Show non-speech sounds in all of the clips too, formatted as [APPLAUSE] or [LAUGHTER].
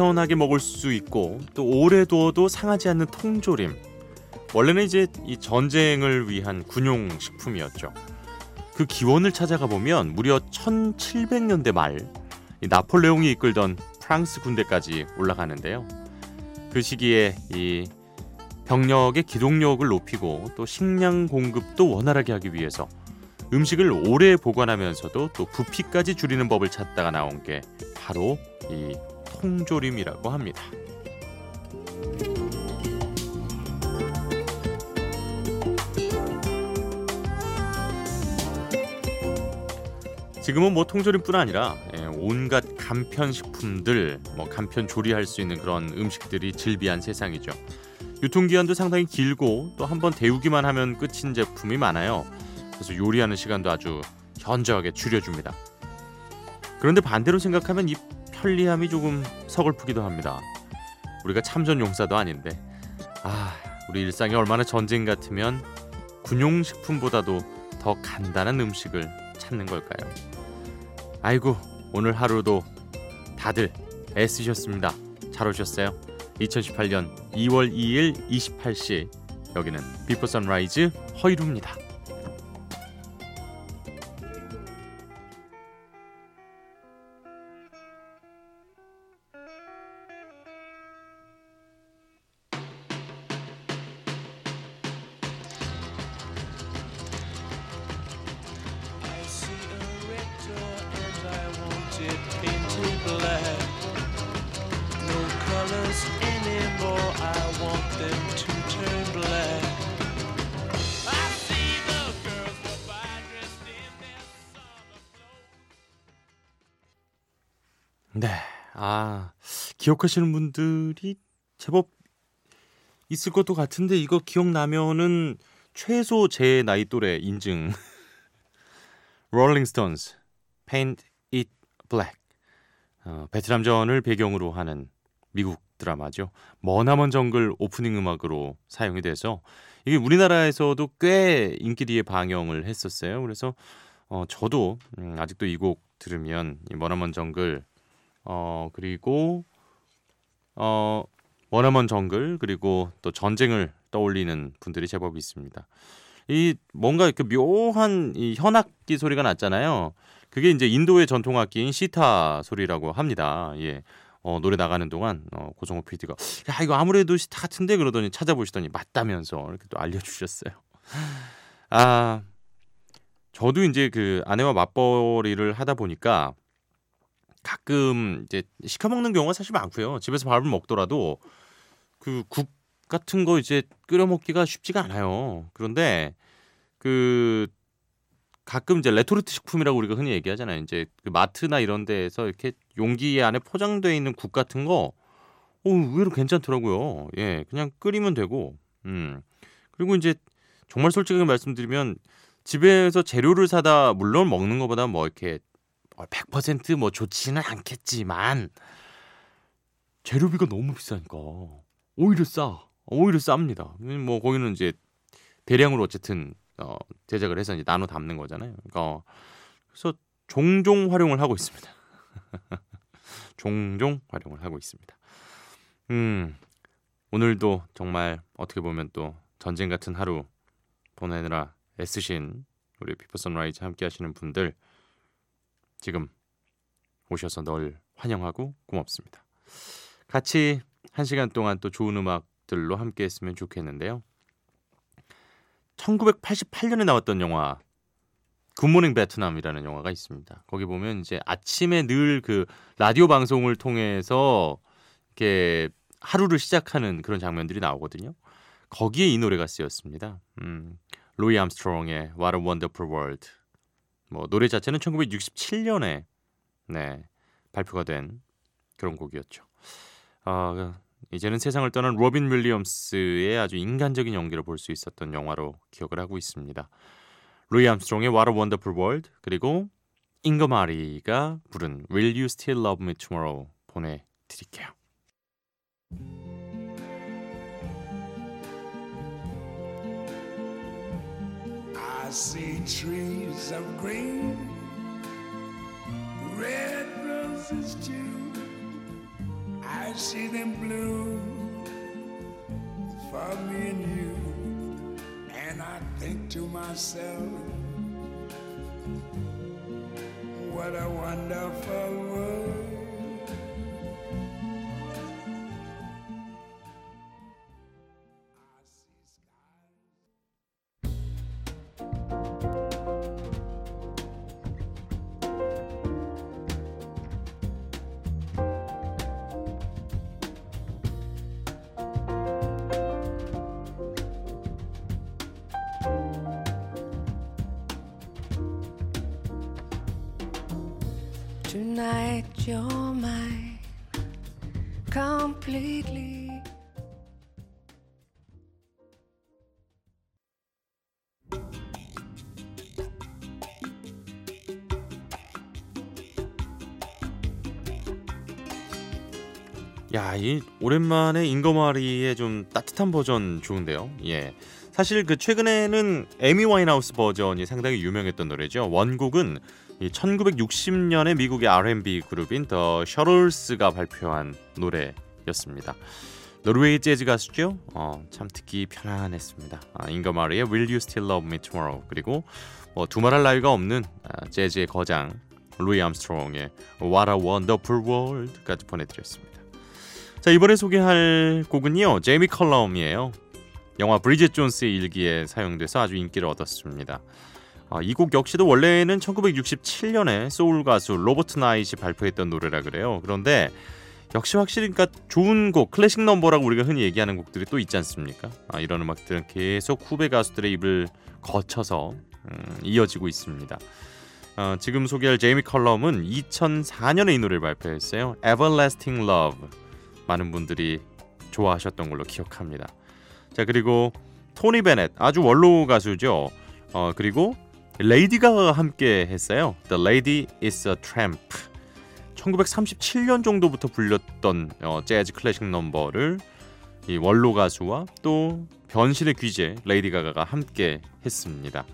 간편하게 먹을 수 있고 또 오래 두어도 상하지 않는 통조림. 원래는 이제 이 전쟁을 위한 군용 식품이었죠. 그 기원을 찾아가 보면 무려 1700년대 말 나폴레옹이 이끌던 프랑스 군대까지 올라가는데요. 그 시기에 이 병력의 기동력을 높이고 또 식량 공급도 원활하게 하기 위해서 음식을 오래 보관하면서도 또 부피까지 줄이는 법을 찾다가 나온 게 바로 이 통조림이라고 합니다. 지금은 뭐 통조림뿐 아니라 예, 온갖 간편 식품들, 뭐 간편 조리할 수 있는 그런 음식들이 즐비한 세상이죠. 유통기한도 상당히 길고 또 한번 데우기만 하면 끝인 제품이 많아요. 그래서 요리하는 시간도 아주 현저하게 줄여줍니다. 그런데 반대로 생각하면 이 편리함이 조금 서글프기도 합니다. 우리가 참전 용사도 아닌데 아 우리 일상이 얼마나 전쟁 같으면 군용 식품보다도 더 간단한 음식을 찾는 걸까요? 아이고 오늘 하루도 다들 애쓰셨습니다. 잘 오셨어요? 2018년 2월 2일 28시 여기는 비포 선라이즈 허이루입니다. Colors anymore, I want them to turn black. I see the girls go by dressed in their summer clothes. 네, 아 기억하시는 분들이 제법 있을 것도 같은데 이거 기억나면은 최소 제 나이 또래 인증. Stones, Paint It Black. 어, 베트남전을 배경으로 하는 미국 드라마죠. 머나먼 정글 오프닝 음악으로 사용이 돼서 이게 우리나라에서도 꽤 인기 뒤에 방영을 했었어요. 그래서 어, 저도 음, 아직도 이 곡 들으면 이 머나먼 정글 어 그리고 어 머나먼 정글 그리고 또 전쟁을 떠올리는 분들이 제법 있습니다. 이 뭔가 이렇게 묘한 이 현악기 소리가 났잖아요. 그게 이제 인도의 전통 악기인 시타 소리라고 합니다. 예. 어, 노래 나가는 동안 어, 고성호 PD가 야 이거 아무래도 시타 같은데 그러더니 찾아보시더니 맞다면서 이렇게 또 알려주셨어요. 아 저도 이제 그 아내와 맞벌이를 하다 보니까 가끔 이제 시켜 먹는 경우가 사실 많고요. 집에서 밥을 먹더라도 그 국 같은 거 이제 끓여 먹기가 쉽지가 않아요. 그런데 그 가끔 이제 레토르트 식품이라고 우리가 흔히 얘기하잖아요. 이제 그 마트나 이런 데에서 이렇게 용기 안에 포장되어 있는 국 같은 거 어, 의외로 괜찮더라고요. 예, 그냥 끓이면 되고. 음. 그리고 이제 정말 솔직하게 말씀드리면 집에서 재료를 사다 물론 먹는 것보다 뭐 이렇게 100%뭐 좋지는 않겠지만 재료비가 너무 비싸니까 오히려 싸. 오히려 쌉니다. 뭐 거기는 이제 대량으로 어쨌든 어, 제작을 해서 이제 나눠 담는 거잖아요. 그러니까 그래서 종종 활용을 하고 있습니다. [LAUGHS] 종종 활용을 하고 있습니다. 음, 오늘도 정말 어떻게 보면 또 전쟁 같은 하루 보내느라 애쓰신 우리 비포 선라이즈 함께 하시는 분들 지금 오셔서 늘 환영하고 고맙습니다. 같이 한 시간 동안 또 좋은 음악들로 함께 했으면 좋겠는데요. 1988년에 나왔던 영화 굿모닝 베트남이라는 영화가 있습니다. 거기 보면 이제 아침에 늘 그 라디오 방송을 통해서 이렇게 하루를 시작하는 그런 장면들이 나오거든요. 거기에 이 노래가 쓰였습니다. 음, 루이 암스트롱의 What a Wonderful World. 뭐 노래 자체는 1967년에 네, 발표가 된 그런 곡이었죠. 아, 이제는 세상을 떠난 로빈 윌리엄스의 아주 인간적인 연기를 볼 수 있었던 영화로 기억을 하고 있습니다. 루이 암스트롱의 What a Wonderful World 그리고 잉거 마리가 부른 Will You Still Love Me Tomorrow 보내드릴게요. Of green, red roses too. I see them blue for me and you. And I think to myself, what a wonderful world. Tonight you're mine completely. 야, 이 오랜만에 잉거마리의 좀 따뜻한 버전 좋은데요. 예. 사실 그 최근에는 에미 와인하우스 버전이 상당히 유명했던 노래죠. 원곡은 이 1960년에 미국의 R&B 그룹인 더 셔틀스가 발표한 노래였습니다. 노르웨이 재즈 가수죠. 어, 참 듣기 편안했습니다. 아, 잉거 마리의 Will You Still Love Me Tomorrow 그리고 뭐 두말할 나위가 없는 아, 재즈의 거장 루이 암스트롱의 What a Wonderful World까지 보내드렸습니다. 자 이번에 소개할 곡은요 제이미 컬럼이에요. 영화 브리짓 존스의 일기에 사용돼서 아주 인기를 얻었습니다. 아, 이곡 역시도 원래는 1967년에 소울 가수 로버트 나잇이 발표했던 노래라 그래요. 그런데 역시 확실히 그러니까 좋은 곡, 클래식 넘버라고 우리가 흔히 얘기하는 곡들이 또 있지 않습니까? 아, 이런 음악들은 계속 후배 가수들의 입을 거쳐서 음, 이어지고 있습니다. 어, 지금 소개할 제이미 컬럼은 2004년에 이 노래를 발표했어요. Everlasting Love. 많은 분들이 좋아하셨던 걸로 기억합니다. 자 그리고 토니 베넷 아주 원로 가수죠. 어 그리고 레이디 가가가 함께 했어요. The Lady is a Tramp. 1937년 정도부터 불렸던 어, 재즈 클래식 넘버를 이 원로 가수와 또 변신의 귀재 레이디 가가가 함께 했습니다.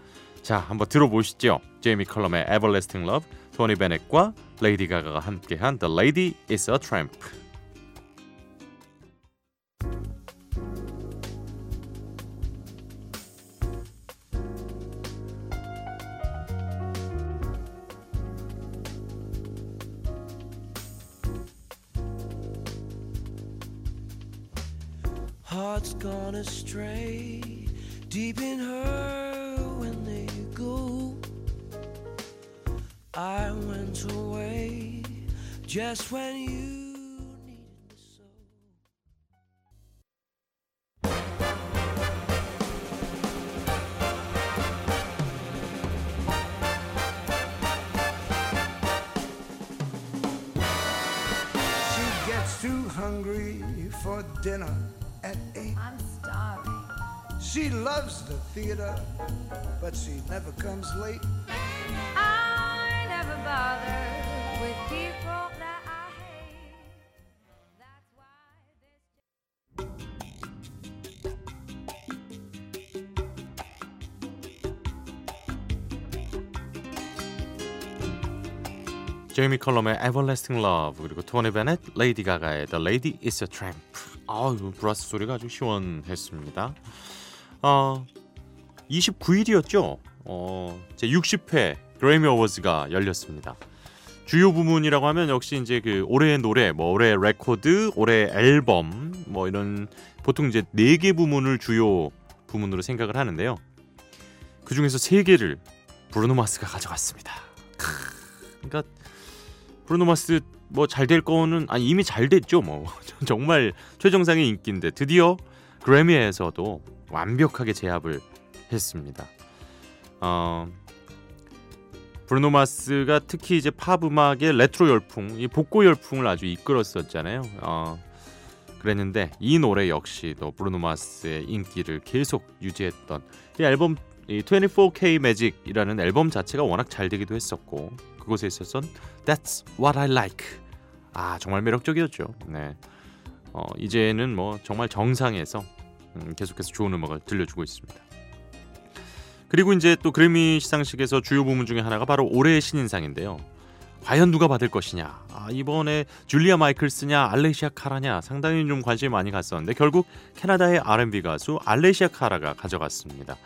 자 한번 들어보시죠. 제이미 컬럼의 Everlasting Love, 토니 베넷과 레이디 가가가 함께한 The Lady is a Tramp. Hearts gone astray, deep in her when they go. I went away just when you needed me so. She gets too hungry for dinner at eight. I'm starving. She loves the theater, but she never comes late. I never bother with people that I hate. That's why this. 제이미 컬럼의 Everlasting Love 그리고 토니 베넷, 레이디 가가의 The Lady Is a Tramp. 아유 브라스 소리가 아주 시원했습니다. 어, 29일이었죠. 어, 제 60회 그래미 어워즈가 열렸습니다. 주요 부문이라고 하면 역시 이제 그 올해의 노래, 뭐 올해 레코드, 올해 앨범, 뭐 이런 보통 이제 네 개 부문을 주요 부문으로 생각을 하는데요. 그 중에서 세 개를 브루노 마스가 가져갔습니다. 크, 그러니까 브루노 마스 뭐 잘 될 거는 아니 이미 잘 됐죠 뭐 [LAUGHS] 정말 최정상의 인기인데 드디어 그래미에서도 완벽하게 제압을 했습니다. 어 브루노 마스가 특히 이제 팝 음악의 레트로 열풍, 이 복고 열풍을 아주 이끌었었잖아요. 어 그랬는데 이 노래 역시도 브루노 마스의 인기를 계속 유지했던 이 앨범 이 24K 매직이라는 앨범 자체가 워낙 잘 되기도 했었고 그곳에 있어선 That's What I Like 아 정말 매력적이었죠. 네. 어, 이제는 뭐 정말 정상에서 음, 계속해서 좋은 음악을 들려주고 있습니다. 그리고 이제 또 그래미 시상식에서 주요 부문 중에 하나가 바로 올해의 신인상인데요. 과연 누가 받을 것이냐? 아, 이번에 줄리아 마이클스냐, 알레시아 카라냐 상당히 좀 관심이 많이 갔었는데 결국 캐나다의 R&B 가수 알레시아 카라가 가져갔습니다.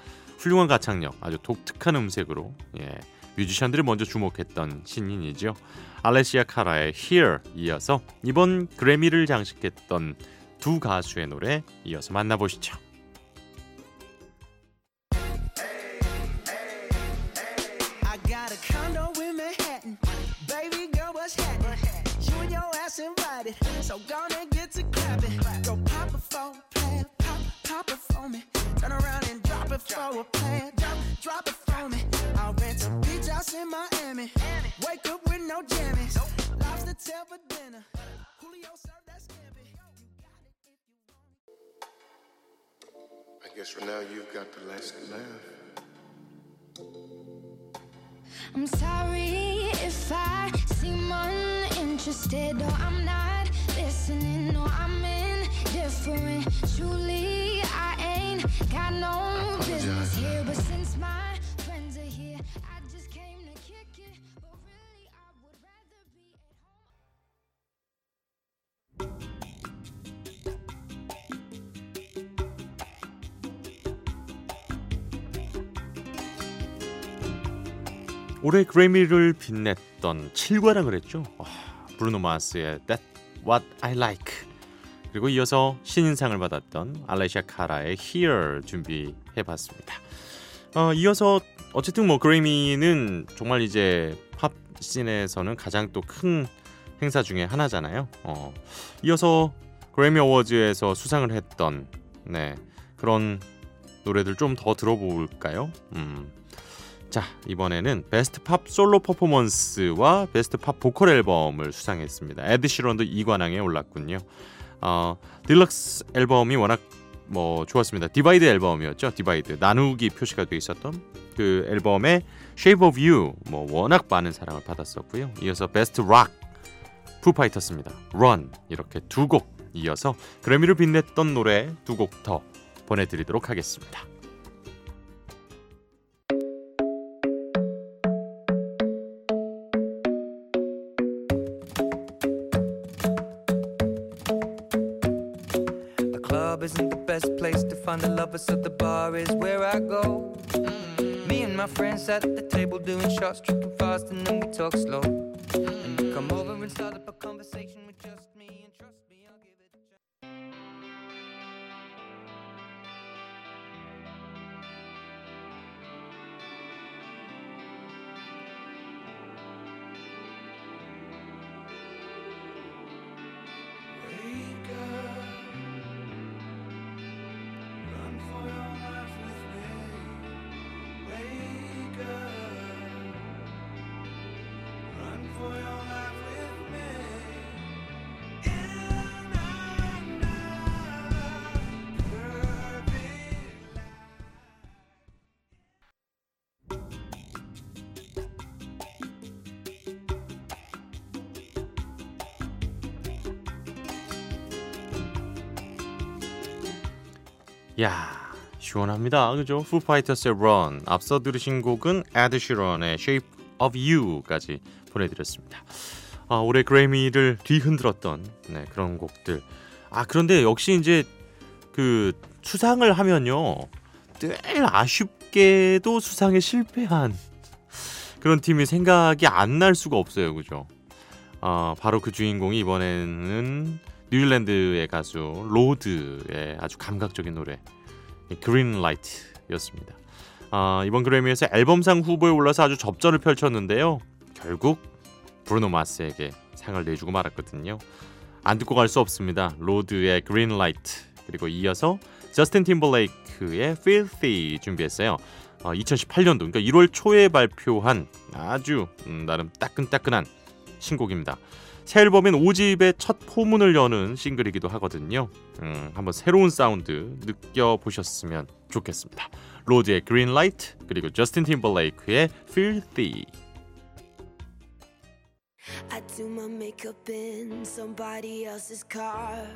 훌륭한 가창력, 아주 독특한 음색으로 예, 뮤지션들이 먼저 주목했던 신인이죠. 알레시아 카라의 Here 이어서 이번 그래미를 장식했던 두 가수의 노래 이어서 만나보시죠. I got for a plan. Drop, drop it for me. I'll rent a beach house in Miami. Wake up with no jammies. Lobster tail for dinner. Julio served that scampi. You got it if you want it. I guess for now you've got the last laugh. I'm sorry if I seem uninterested or I'm not listening or I'm indifferent. Truly, I 올해 그래미를 빛냈던 7관왕을 했죠. 와, 브루노 마스의 That What I Like 그리고 이어서 신인상을 받았던 알레시아 카라의 Here 준비해봤습니다. 어, 이어서 어쨌든 뭐 그래미는 정말 이제 팝 씬에서는 가장 또 큰 행사 중에 하나잖아요. 어, 이어서 그래미 어워즈에서 수상을 했던 네 그런 노래들 좀 더 들어볼까요? 음. 자 이번에는 Best Pop Solo Performance와 Best Pop Vocal Album을 수상했습니다. 에드 시런도 2관왕에 올랐군요. 어, 딜럭스 앨범이 워낙 뭐 좋았습니다. Divide 앨범이었죠. Divide 나누기 표시가 돼 있었던 그 앨범의 Shape of You 뭐 워낙 많은 사랑을 받았었고요. 이어서 Best Rock 푸파이터스입니다. Run 이렇게 두 곡 이어서 그래미를 빛냈던 노래 두 곡 더 보내드리도록 하겠습니다. Club isn't the best place to find a lover, so the bar is where I go. Mm. Me and my friends sat at the table doing shots, tripping fast, and then we talk slow. And come over and start up a conversation 야 시원합니다. 그죠? 푸파이터스의 Run 앞서 들으신 곡은 에드 시런의 Shape of You까지 보내드렸습니다. 아, 올해 그래미를 뒤흔들었던 네, 그런 곡들. 아 그런데 역시 이제 그 수상을 하면요 늘 아쉽게도 수상에 실패한 그런 팀이 생각이 안 날 수가 없어요. 그죠? 아, 바로 그 주인공이 이번에는 뉴질랜드의 가수 로드의 아주 감각적인 노래 Green Light였습니다. 아, 이번 그래미에서 앨범상 후보에 올라서 아주 접전을 펼쳤는데요. 결국 브루노 마스에게 상을 내주고 말았거든요. 안 듣고 갈 수 없습니다. 로드의 Green Light 그리고 이어서 저스틴 팀벌레이크의 Filthy 준비했어요. 어, 2018년도 그러니까 1월 초에 발표한 아주 음, 나름 따끈따끈한 신곡입니다. 새 앨범인 5집의 첫 포문을 여는 싱글이기도 하거든요. 음, 한번 새로운 사운드 느껴보셨으면 좋겠습니다. 로드의 Green Light 그리고 저스틴 팀벌레이크의 Filthy I do my makeup in somebody else's car.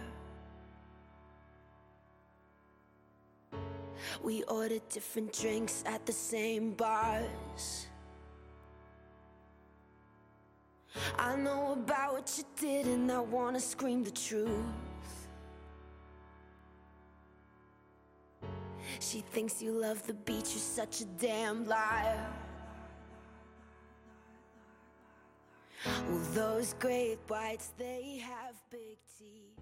We order different drinks at the same bars. I know about what you did, and I wanna scream the truth. She thinks you love the beach, you're such a damn liar. Well, those great whites, they have big teeth.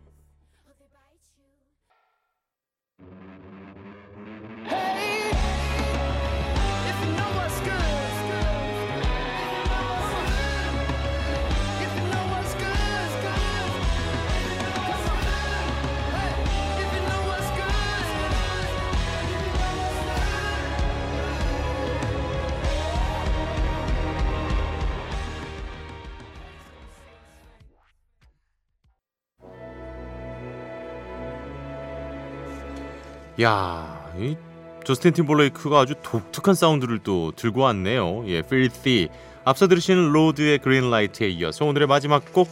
야, 이 저스틴 팀벌레이크가 아주 독특한 사운드를 또 들고 왔네요. 예, Filthy. 앞서 들으신 로드의 Green Light에 이어서 오늘의 마지막 곡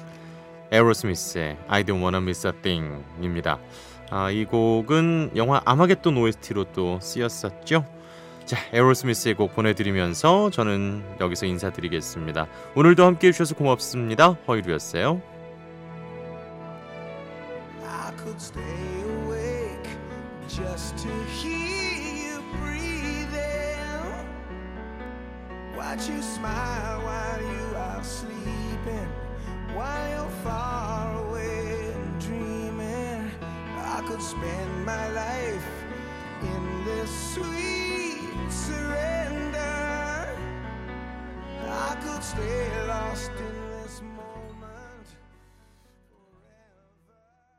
에어로스미스의 I Don't Wanna Miss a Thing입니다. 아, 이 곡은 영화 아마겟돈 OST로 또 쓰였었죠. 자, 에어로스미스의 곡 보내드리면서 저는 여기서 인사드리겠습니다. 오늘도 함께해 주셔서 고맙습니다. 허일후였어요. Just to hear you breathing. Watch you smile while you are sleeping, while you're far away and dreaming. I could spend my life in this sweet surrender. I could stay lost in.